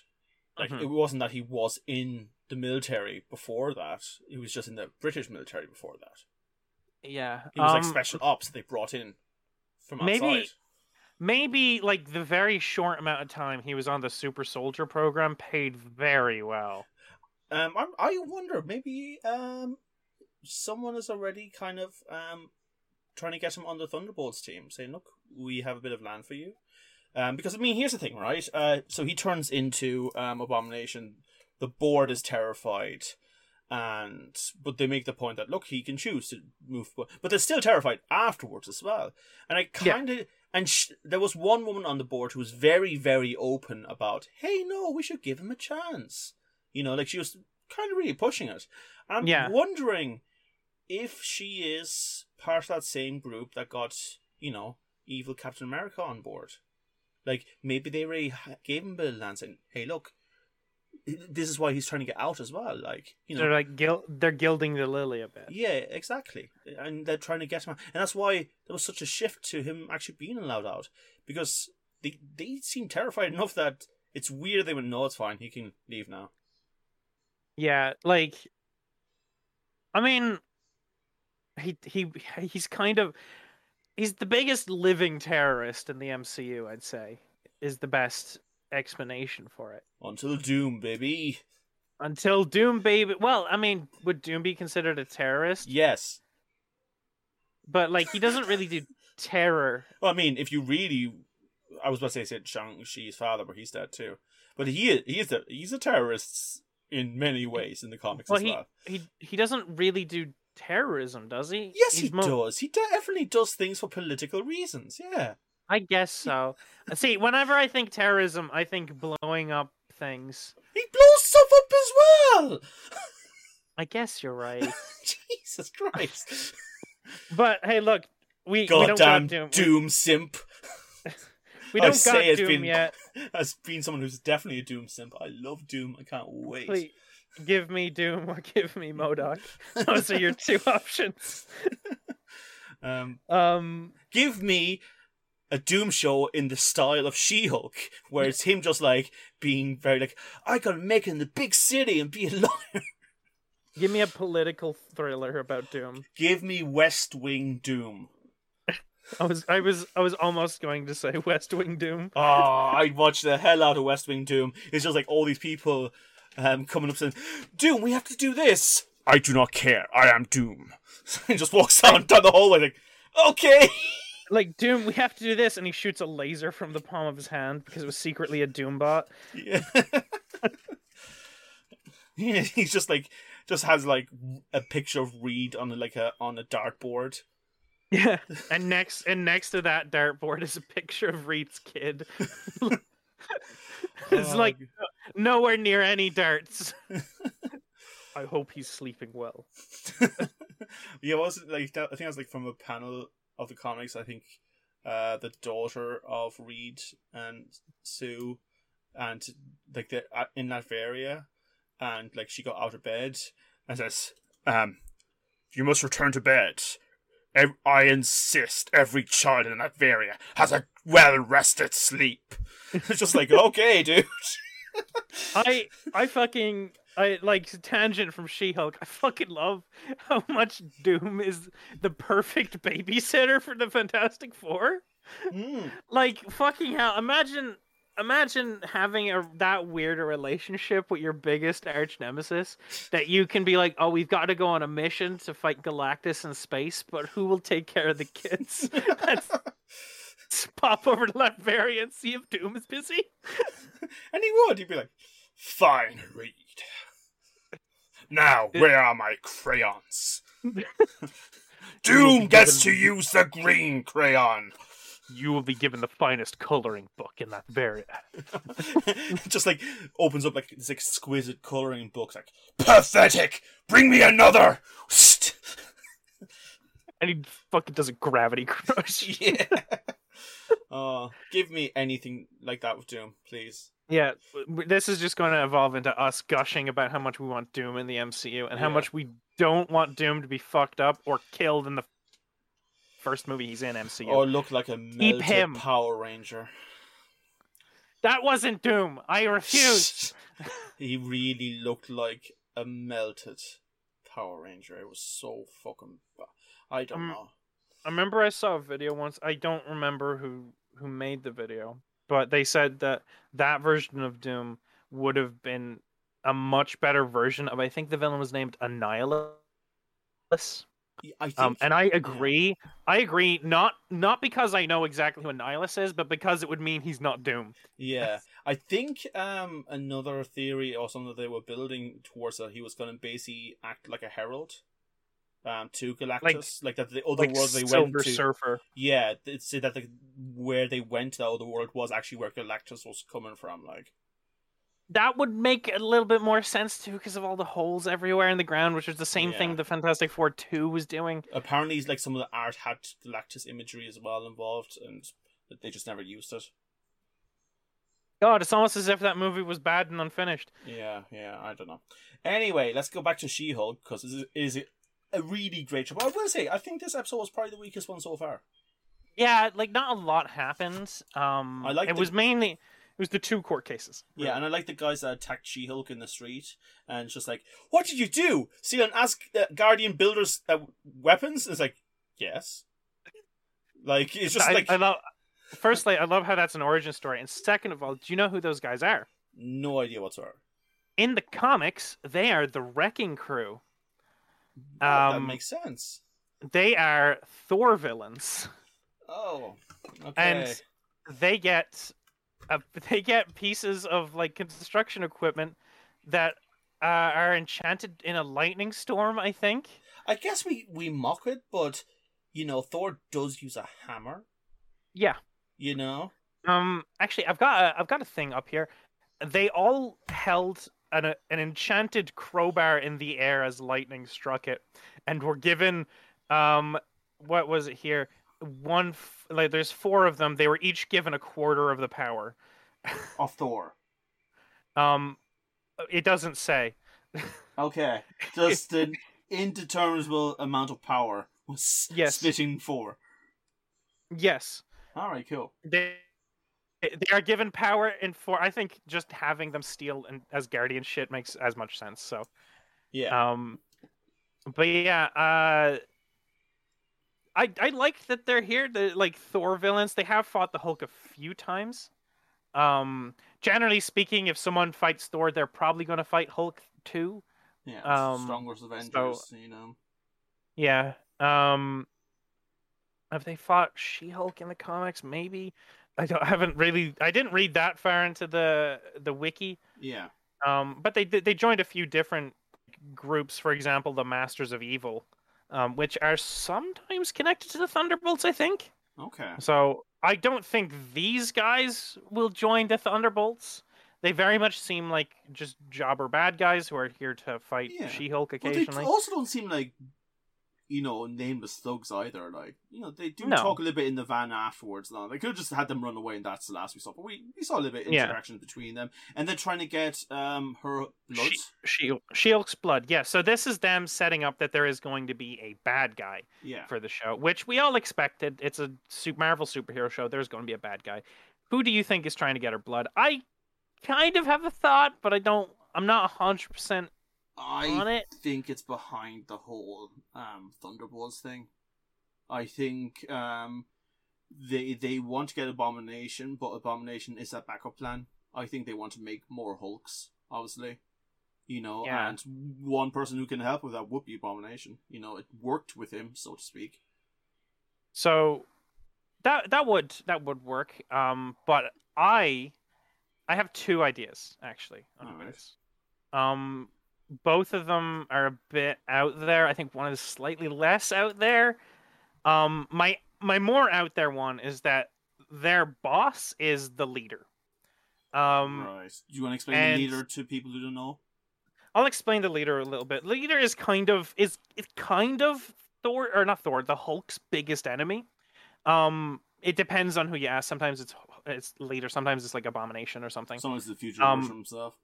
Like Mhm. it wasn't that he was in the military before that. He was just in the British military before that. yeah He was like um, special ops they brought in from outside. maybe- maybe like the very short amount of time he was on the super soldier program paid very well Um, I, I wonder maybe um, someone is already kind of um trying to get him on the Thunderbolts team, saying, "Look, we have a bit of land for you." Um, because I mean, here's the thing, right? Uh, so he turns into um Abomination. The board is terrified, and but they make the point that look, he can choose to move, but but they're still terrified afterwards as well. And I kind of. And sh- there was one woman on the board who was very, very open about, hey, no, we should give him a chance. You know, like she was kind of really pushing it. And I'm Yeah. wondering if she is part of that same group that got, you know, evil Captain America on board. Like, maybe they really ha- gave him a bit of land saying, hey, look, this is why he's trying to get out as well. Like, you know, they're like gil- they're gilding the lily a bit yeah, exactly. And they're trying to get him out. And that's why there was such a shift to him actually being allowed out. Because they they seem terrified enough that it's weird they went, no, it's fine, he can leave now. Yeah, like I mean he he he's kind of he's the biggest living terrorist in the MCU, I'd say. Is the best explanation for it. Until Doom, baby. Until Doom baby well, I mean, would Doom be considered a terrorist? Yes. But like he doesn't really do terror. Well, I mean, if you really, I was about to say, said Shang Chi's father, but he's dead too. But he is, he is a, he's a terrorist in many ways in the comics Well, as he well. he he doesn't really do terrorism, does he? Yes, He's he mo- does. He definitely does things for political reasons. Yeah. I guess so. See, whenever I think terrorism, I think blowing up things. He blows stuff up as well. I guess you're right. Jesus Christ. But hey, look, we, we Goddamn got Doom. Doom, simp. We, we don't say got Doom been- yet. As being someone who's definitely a Doom simp, I love Doom. I can't wait. Please give me Doom or give me MODOK. Those are your two options. Um, Um, give me a Doom show in the style of She-Hulk, where it's him just like being very like, I gotta make it in the big city and be a lawyer. give me a political thriller about Doom. Give me West Wing Doom. I was I was I was almost going to say West Wing Doom. Oh, I'd watch the hell out of West Wing Doom. It's just like all these people um, coming up saying, Doom, we have to do this. I do not care. I am Doom. he just walks down, down the hallway like, okay. Like Doom, we have to do this, and he shoots a laser from the palm of his hand because it was secretly a Doom bot. Yeah. yeah, he's just like just has like a picture of Reed on a, like a on a dartboard. Yeah, and next and next to that dartboard is a picture of Reed's kid. It's Oh, like nowhere near any darts. I hope he's sleeping well. yeah, was it like that, I think it was like from a panel of the comics. I think uh, the daughter of Reed and Sue, and like the uh, in that area, and like she got out of bed and says, "Um, you must return to bed. I insist every child in that area has a well rested sleep." it's just like, okay, dude. I I fucking I like tangent from She-Hulk. I fucking love how much Doom is the perfect babysitter for the Fantastic Four. Mm. Like fucking hell! Imagine, imagine having a that weird a relationship with your biggest arch nemesis that you can be like, oh, we've got to go on a mission to fight Galactus in space, but who will take care of the kids? Let's pop over to Latveria and see if Doom is busy. and he would. He'd be like, "Fine, Reed. Now, where are my crayons? Doom gets to use the green crayon." You will be given the finest coloring book in that very. Just like opens up like this exquisite coloring book, like pathetic. Bring me another. and he fucking does a gravity crush. yeah. Oh, give me anything like that with Doom, please. Yeah, this is just going to evolve into us gushing about how much we want Doom in the MCU and how Yeah. much we don't want Doom to be fucked up or killed in the first movie he's in MCU. Or look like a melted him. Power Ranger. That wasn't Doom. I refuse. he really looked like a melted Power Ranger. It was so fucking. Ba- I don't Um, know. I remember I saw a video once. I don't remember who who made the video, but they said that that version of Doom would have been a much better version of. I think the villain was named Annihilus. I think. Um, and I agree. I agree. Not not because I know exactly who Annihilus is, but because it would mean he's not Doom. Yeah, I think um another theory or something that they were building towards that he was going to basically act like a herald, um, to Galactus, like, that the other Like world they Silver went to. Surfer. Yeah, it's said that the where they went to the other world was actually where Galactus was coming from. Like, That would make a little bit more sense too, because of all the holes everywhere in the ground, which was the same Yeah. thing the Fantastic Four two was doing. apparently, like some of the art had Galactus imagery as well involved, and they just never used it. God, it's almost as if that movie was bad and unfinished. Yeah, yeah, I don't know. Anyway, let's go back to She-Hulk because it is a really great show. I will say, I think this episode was probably the weakest one so far. Yeah, like not a lot happened. Um, I like it the- was mainly it was the two court cases. Yeah, and I like the guys that attacked She-Hulk in the street, and it's just like, "What did you do? See an Ask uh, Guardian builders uh, weapons?" It's like, yes. Like it's just I, like I love. Firstly, I love how that's an origin story, and second of all, do you know who those guys are? no idea whatsoever. In the comics, they are the Wrecking Crew. Oh, that Um, makes sense. They are Thor villains, Oh, okay. and they get uh, they get pieces of like construction equipment that uh, are enchanted in a lightning storm. I think. I guess we we mock it, but you know, Thor does use a hammer. Yeah. You know, Um. Actually, I've got a, I've got a thing up here. They all held an an enchanted crowbar in the air as lightning struck it, and were given um what was it here? One f- like there's four of them. They were each given a quarter of the power. of Thor. Um, it doesn't say. Okay, just an indeterminable amount of power was Yes. splitting four. Yes, All right, cool. they they are given power in four. I think just having them steal and Asgardian shit makes as much sense. So. Yeah, Um, but yeah, uh, I I like that they're here. The like Thor villains, they have fought the Hulk a few times. Um, generally speaking, if someone fights Thor, they're probably going to fight Hulk too. yeah. um, Strongest Avengers, you know. Yeah. Um, have they fought She-Hulk in the comics? Maybe. I don't. I haven't really. I didn't read that far into the the wiki. Yeah. Um, but they they joined a few different groups. For example, the Masters of Evil, um, which are sometimes connected to the Thunderbolts. I think Okay. so. I don't think these guys will join the Thunderbolts. They very much seem like just jobber bad guys who are here to fight Yeah. She-Hulk But they occasionally. also don't seem like, you know, nameless thugs either. Like, you know, they do No. talk a little bit in the van afterwards. Now they could have just had them run away, and that's the last we saw. But we, we saw a little bit of Yeah. interaction between them, and they're trying to get um her blood. She- She-Hulk's blood. Yeah. So this is them setting up that there is going to be a bad guy. yeah. for the show, which we all expected. It's a su- Marvel superhero show. There's going to be a bad guy. Who do you think is trying to get her blood? I kind of have a thought, but I don't I'm not hundred percent I it. think it's behind the whole um, Thunderbolts thing. I think um, they they want to get Abomination, but Abomination is a backup plan. I think they want to make more Hulks, obviously. You know, Yeah. and one person who can help with that would be Abomination. You know, it worked with him, so to speak. So that that would that would work. Um, but I I have two ideas actually on Alright. Um, both of them are a bit out there. I think one is slightly less out there. Um, my my more out there one is that their boss is the leader. Um, right. Do you want to explain and- the leader to people who don't know? I'll explain the leader a little bit. Leader is kind of is is kind of Thor or not Thor, the Hulk's biggest enemy. Um, it depends on who you ask. Sometimes it's it's leader. Sometimes it's like Abomination or something. Someone's the future Um, version himself.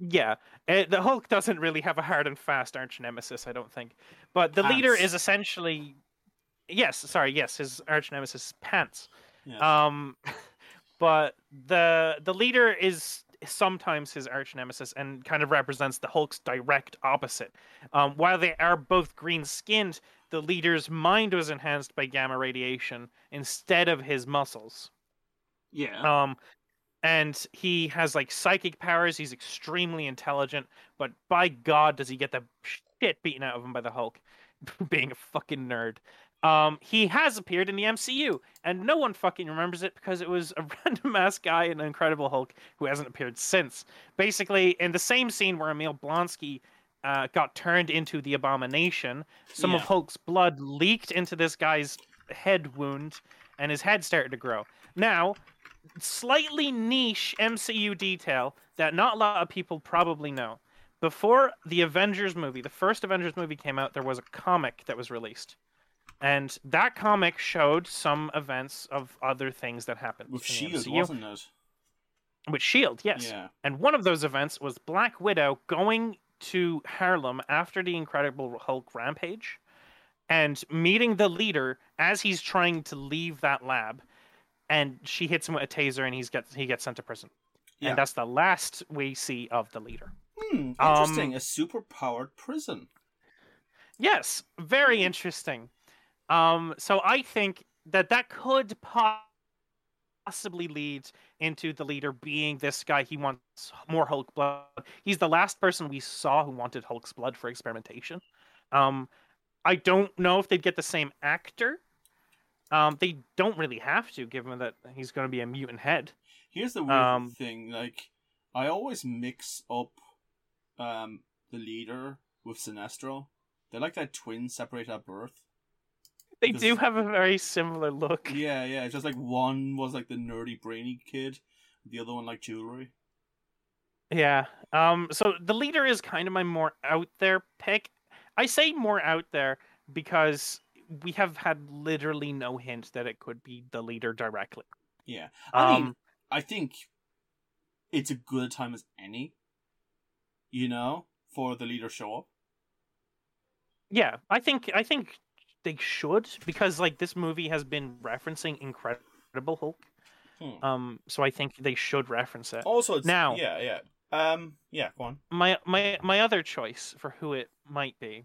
Yeah, uh, the Hulk doesn't really have a hard and fast arch nemesis, I don't think. But the leader is essentially, yes, sorry, yes, his arch nemesis is Pants. Yeah. Um, but the the leader is sometimes his arch nemesis and kind of represents the Hulk's direct opposite. Um, while they are both green skinned, the leader's mind was enhanced by gamma radiation instead of his muscles. yeah. Um, and he has like psychic powers. He's extremely intelligent, but by God, does he get the shit beaten out of him by the Hulk, being a fucking nerd. Um, he has appeared in the MCU, and no one fucking remembers it because it was a random ass guy in Incredible Hulk who hasn't appeared since. Basically, in the same scene where Emil Blonsky uh, got turned into the Abomination, some of Yeah. Hulk's blood leaked into this guy's head wound, and his head started to grow. Now, slightly niche MCU detail that not a lot of people probably know. Before the Avengers movie, the first Avengers movie came out, there was a comic that was released. And that comic showed some events of other things that happened With Shield, MCU. wasn't it? With Shield, yes. Yeah. And one of those events was Black Widow going to Harlem after the Incredible Hulk rampage and meeting the leader as he's trying to leave that lab. And she hits him with a taser and he's gets he gets sent to prison. Yeah. And that's the last we see of the leader. Hmm, Um, interesting. a super powered prison. Yes, very interesting. Um, so I think that that could possibly lead into the leader being this guy. He wants more Hulk blood. He's the last person we saw who wanted Hulk's blood for experimentation. Um, I don't know if they'd get the same actor. Um, they don't really have to, given that he's going to be a mutant head. Here's the weird Um, thing. Like, I always mix up um the leader with Sinestro. They're like that twin separated at birth. They do have a very similar look. Yeah, yeah. It's just like one was like the nerdy, brainy kid, the other one like jewelry. Yeah. Um. So the leader is kind of my more out there pick. I say more out there because we have had literally no hint that it could be the leader directly. Yeah. I Um. mean, I think it's a good time as any. You know, for the leader show up. yeah. I think. I think they should because like this movie has been referencing Incredible Hulk. Hmm. Um. So I think they should reference it. Also, it's Now- Yeah, yeah. Um. Yeah. Go on. my my my other choice for who it might be,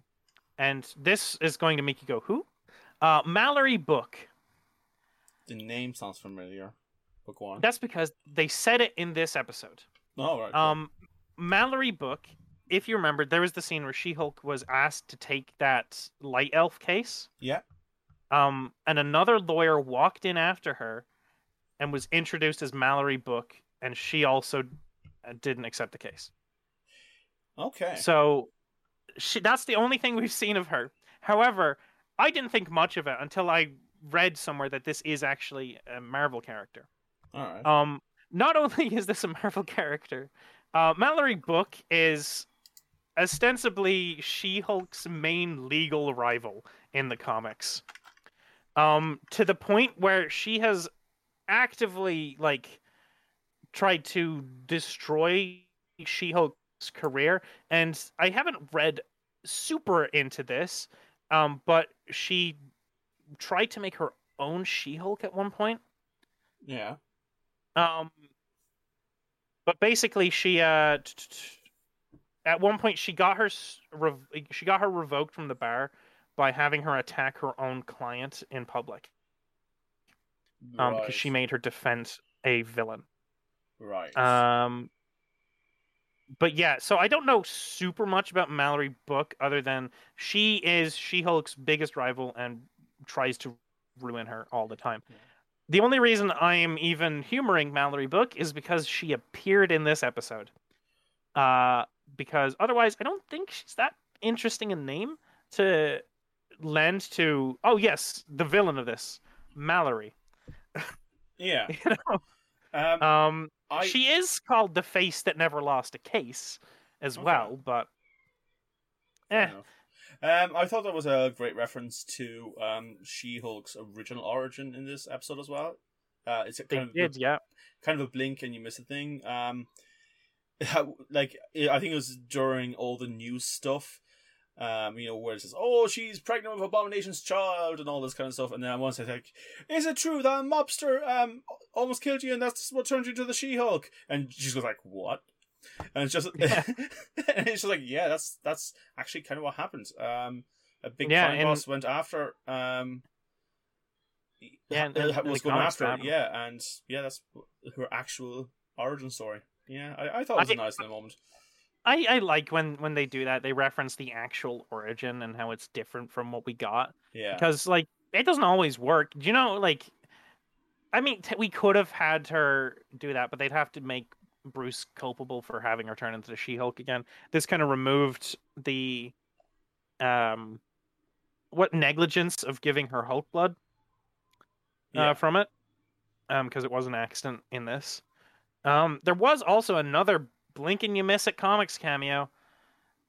and this is going to make you go who? Uh, Mallory Book. The name sounds familiar. But go on. That's because they said it in this episode. oh, right. Um, Mallory Book. If you remember, there was the scene where She-Hulk was asked to take that light elf case. Yeah. Um, and another lawyer walked in after her, and was introduced as Mallory Book, and she also uh, didn't accept the case. Okay. So she, that's the only thing we've seen of her. However, I didn't think much of it until I read somewhere that this is actually a Marvel character. All right. Um, not only is this a Marvel character, uh, Mallory Book is ostensibly She-Hulk's main legal rival in the comics. Um, to the point where she has actively like tried to destroy She-Hulk's career, and I haven't read super into this, um, but she tried to make her own She-Hulk at one point. yeah. Um, but basically, she uh, t- t- t- at one point she got her rev- she got her revoked from the bar by having her attack her own client in public um, because she made her defense a villain. right. Um, but yeah, so I don't know super much about Mallory Book other than she is She Hulk's biggest rival and tries to ruin her all the time. Yeah. The only reason I am even humoring Mallory Book is because she appeared in this episode. Uh, because otherwise, I don't think she's that interesting a name to lend to. Oh yes, the villain of this, Mallory. yeah. You know, Um, um, I she is called the face that never lost a case as Okay. well, but eh. Um, I thought that was a great reference to um, She-Hulk's original origin in this episode as well. Uh, it's a they kind of did, yeah. kind of a blink and you miss a thing. Um, how, like I think it was during all the news stuff. Um, you know, where it says, "Oh, she's pregnant with Abomination's child" and all this kind of stuff, and then once I think, "Is it true that a mobster um almost killed you, and that's what turned you into the She-Hulk?" And she's like, "What?" And it's just, Yeah. and it's just like, yeah, that's that's actually kind of what happened. Um, a big Yeah, crime and- boss went after um. Yeah, and- and was going after, happened. yeah, and yeah, that's her actual origin story. Yeah, I, I thought it was I- nice in the moment. I, I like when when they do that. They reference the actual origin and how it's different from what we got Yeah, because like it doesn't always work. Do you know like? I mean, t- we could have had her do that, but they'd have to make Bruce culpable for having her turn into the She-Hulk again. This kind of removed the, um, what negligence of giving her Hulk blood. yeah. uh, from it, um, because it was an accident in this. Um, there was also another blink and you miss it comics cameo,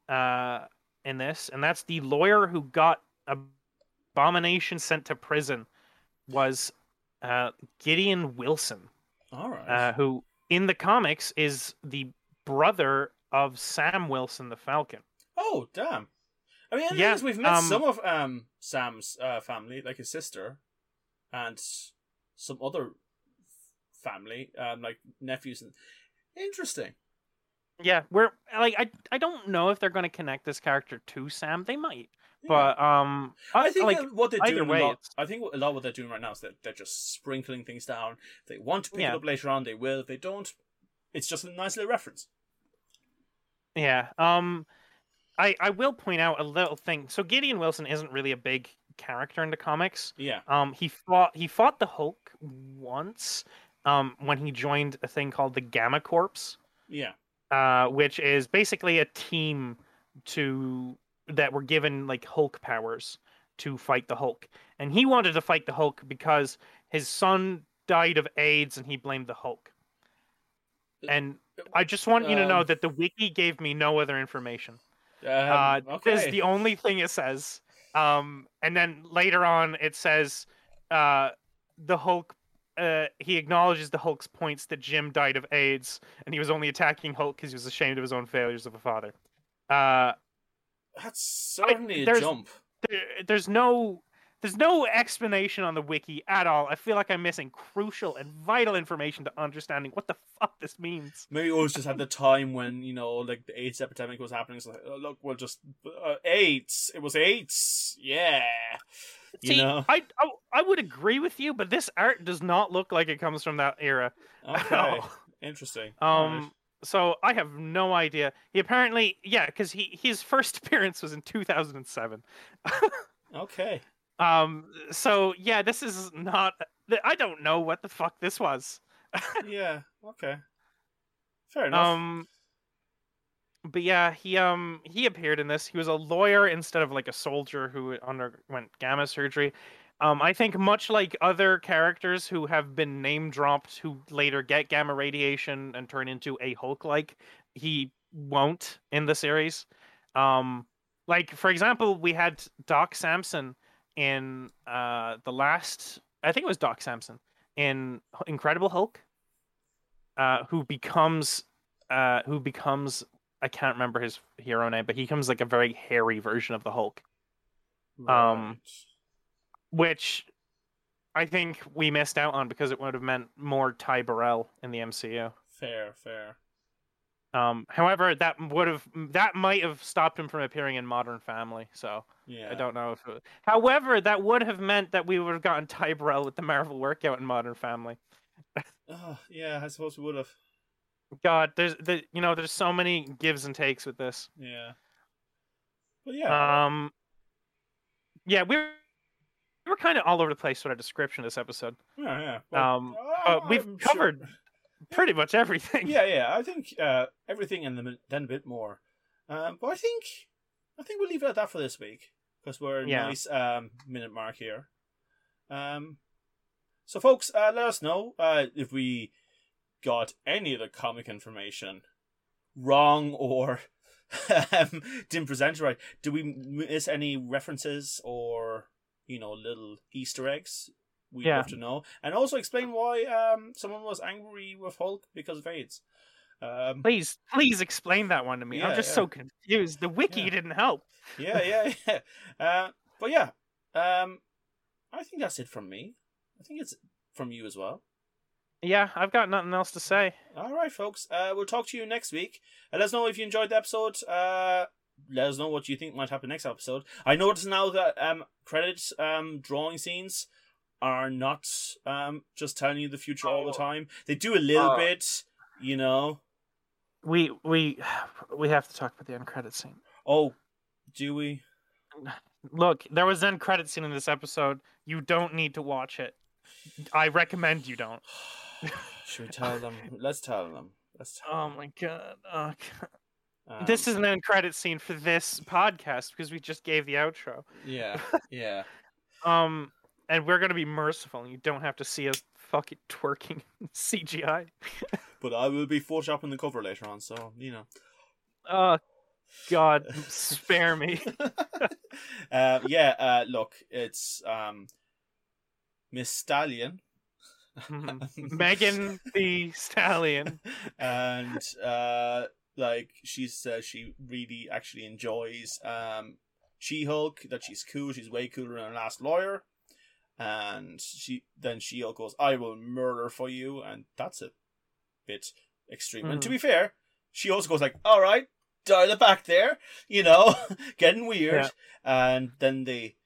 uh, in this, and that's the lawyer who got Abomination sent to prison, was uh, Gideon Wilson, All right. uh, who in the comics is the brother of Sam Wilson, the Falcon. oh, damn. I mean, yeah, yeah, we've met um, some of um Sam's uh, family, like his sister, and some other family, um, like nephews. And interesting. Yeah, we're like I I don't know if they're going to connect this character to Sam. They might, Yeah. but um, I think like what they're doing way, lot, I think a lot of what they're doing right now is that they're just sprinkling things down. If they want to pick Yeah. it up later on, they will. If they don't, it's just a nice little reference. Yeah. Um, I I will point out a little thing. So Gideon Wilson isn't really a big character in the comics. Yeah. Um, he fought he fought the Hulk once. Um, when he joined a thing called the Gamma Corps, Yeah. Uh, which is basically a team to that were given like Hulk powers to fight the Hulk, and he wanted to fight the Hulk because his son died of AIDS and he blamed the Hulk. And I just want you to know Um, that the wiki gave me no other information. Um, Uh, okay. This is the only thing it says. Um, and then later on, it says uh, the Hulk. Uh, he acknowledges the Hulk's points that Jim died of AIDS, and he was only attacking Hulk because he was ashamed of his own failures of a father. Uh, That's certainly a there's- jump. there, there's no there's no explanation on the wiki at all. I feel like I'm missing crucial and vital information to understanding what the fuck this means. Maybe it was just at the time when you know, like the AIDS epidemic was happening. So like, oh, look, we'll just uh, AIDS. It was AIDS. Yeah. You See, know. I, I I would agree with you, but this art does not look like it comes from that era. Okay. Interesting. Um, so I have no idea. He apparently, yeah, because he his first appearance was in 2007. Okay. Um, so yeah, this is not. I don't know what the fuck this was. Yeah. Okay. Fair enough. Um, but yeah, he um he appeared in this. He was a lawyer instead of like a soldier who underwent gamma surgery. Um, I think much like other characters who have been name dropped, who later get gamma radiation and turn into a Hulk-like, he won't in the series. Um, like for example, we had Doc Samson in uh the last. I think it was Doc Samson in Incredible Hulk, uh, who becomes uh, who becomes I can't remember his hero name, but he comes like a very hairy version of the Hulk, um, which I think we missed out on because it would have meant more Ty Burrell in the MCU. Fair. Fair. Um, however, that would have that might have stopped him from appearing in Modern Family. So Yeah. I don't know if. It, however, that would have meant that we would have gotten Ty Burrell with the Marvel workout in Modern Family. Oh, yeah, I suppose we would have. God, there's the you know there's so many gives and takes with this. Yeah. But yeah. Um, yeah, we were, we were kind of all over the place with our description of this episode. yeah, yeah. Well, um, uh, but we've I'm sure- covered Pretty much everything. Yeah, yeah. I think uh, everything and then then a bit more. Um, but I think I think we'll leave it at that for this week because we're a Yeah. nice um, minute mark here. Um, so, folks, uh, let us know uh, if we got any of the comic information wrong or um, didn't present it right. Did we miss any references or you know little Easter eggs? We'd Yeah. love to know, and also explain why um, someone was angry with Hulk because of AIDS. Um, Please, please explain that one to me. I'm just yeah. so confused. The wiki Yeah. didn't help. yeah, yeah, yeah. Uh, but yeah, um, I think that's it from me. I think it's from you as well. Yeah, I've got nothing else to say. All right, folks. Uh, we'll talk to you next week. Uh, let us know if you enjoyed the episode. Uh, let us know what you think might happen next episode. I notice now that um, credits um, drawing scenes are not um, just telling you the future all the Oh. time. They do a little Uh. bit, you know. We we we have to talk about the end credit scene. Oh, do we? Look, there was an end credit scene in this episode. You don't need to watch it. I recommend you don't. Should we tell them? Let's tell them. Let's tell Oh my god. Oh, God. them. this Um, is an end credit scene for this podcast because we just gave the outro. Yeah, yeah. Um, and we're gonna be merciful, and you don't have to see us fucking twerking CGI. But I will be photoshopping the cover later on, so you know. Oh, God, spare me. uh, yeah, uh, look, it's um, Miss Stallion. Mhm. Megan Thee Stallion. and uh, like she says, she really actually enjoys um, She Hulk. That she's cool. She's way cooler than her last lawyer. And she then She Hulk goes, "I will murder for you," and that's a bit extreme. And to be fair, she also goes like, "All right, dial it back there," you know, getting weird. Yeah. And then they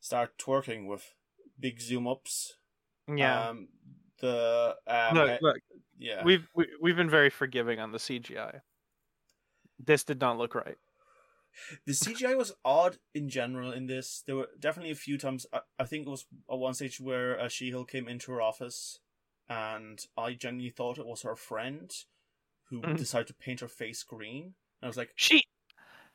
start twerking with big zoom ups. Yeah. Um, the um, look, he- look, yeah. we've we, we've been very forgiving on the CGI. This did not look right. The CGI was odd in general in this. There were definitely a few times. I, I think it was at one stage where uh, She-Hulk came into her office, and I genuinely thought it was her friend who Mhm. decided to paint her face green. And I was like, She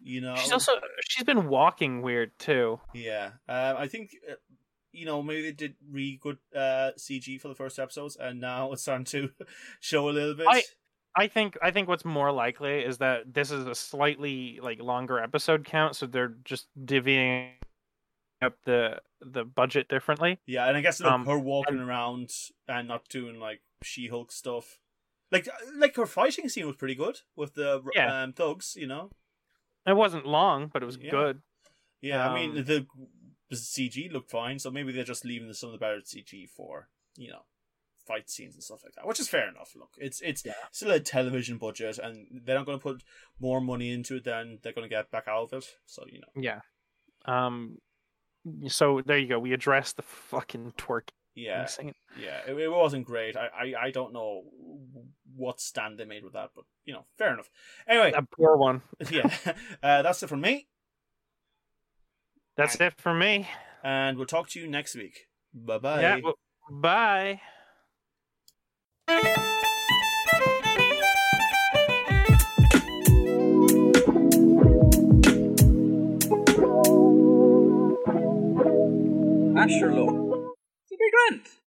you know, she's also she's been walking weird too. yeah. Um, I think uh, you know maybe they did really good uh, CG for the first episodes, and now it's starting to show a little bit. I- I think I think what's more likely is that this is a slightly like longer episode count, so they're just divvying up the the budget differently. Yeah, and I guess Um, her walking around and not doing like She-Hulk stuff, like like her fighting scene was pretty good with the Yeah. um, thugs. You know, It wasn't long, but it was Yeah. good. yeah. I mean Um, the, the CG looked fine, so maybe they're just leaving some of the better CG for you know fight scenes and stuff like that, which is fair enough. Look, it's it's Yeah. still a television budget, and they're not going to put more money into it than they're going to get back out of it. So you know, Yeah. Um. So there you go. We addressed the fucking twerk. yeah, yeah. It, it wasn't great. I, I I don't know what stand they made with that, but you know, fair enough. Anyway, A poor one. yeah, uh, that's it from me, That's it for me. and we'll talk to you next week. Bye bye. Yeah. well, bye. Asherlo. It's a big grand.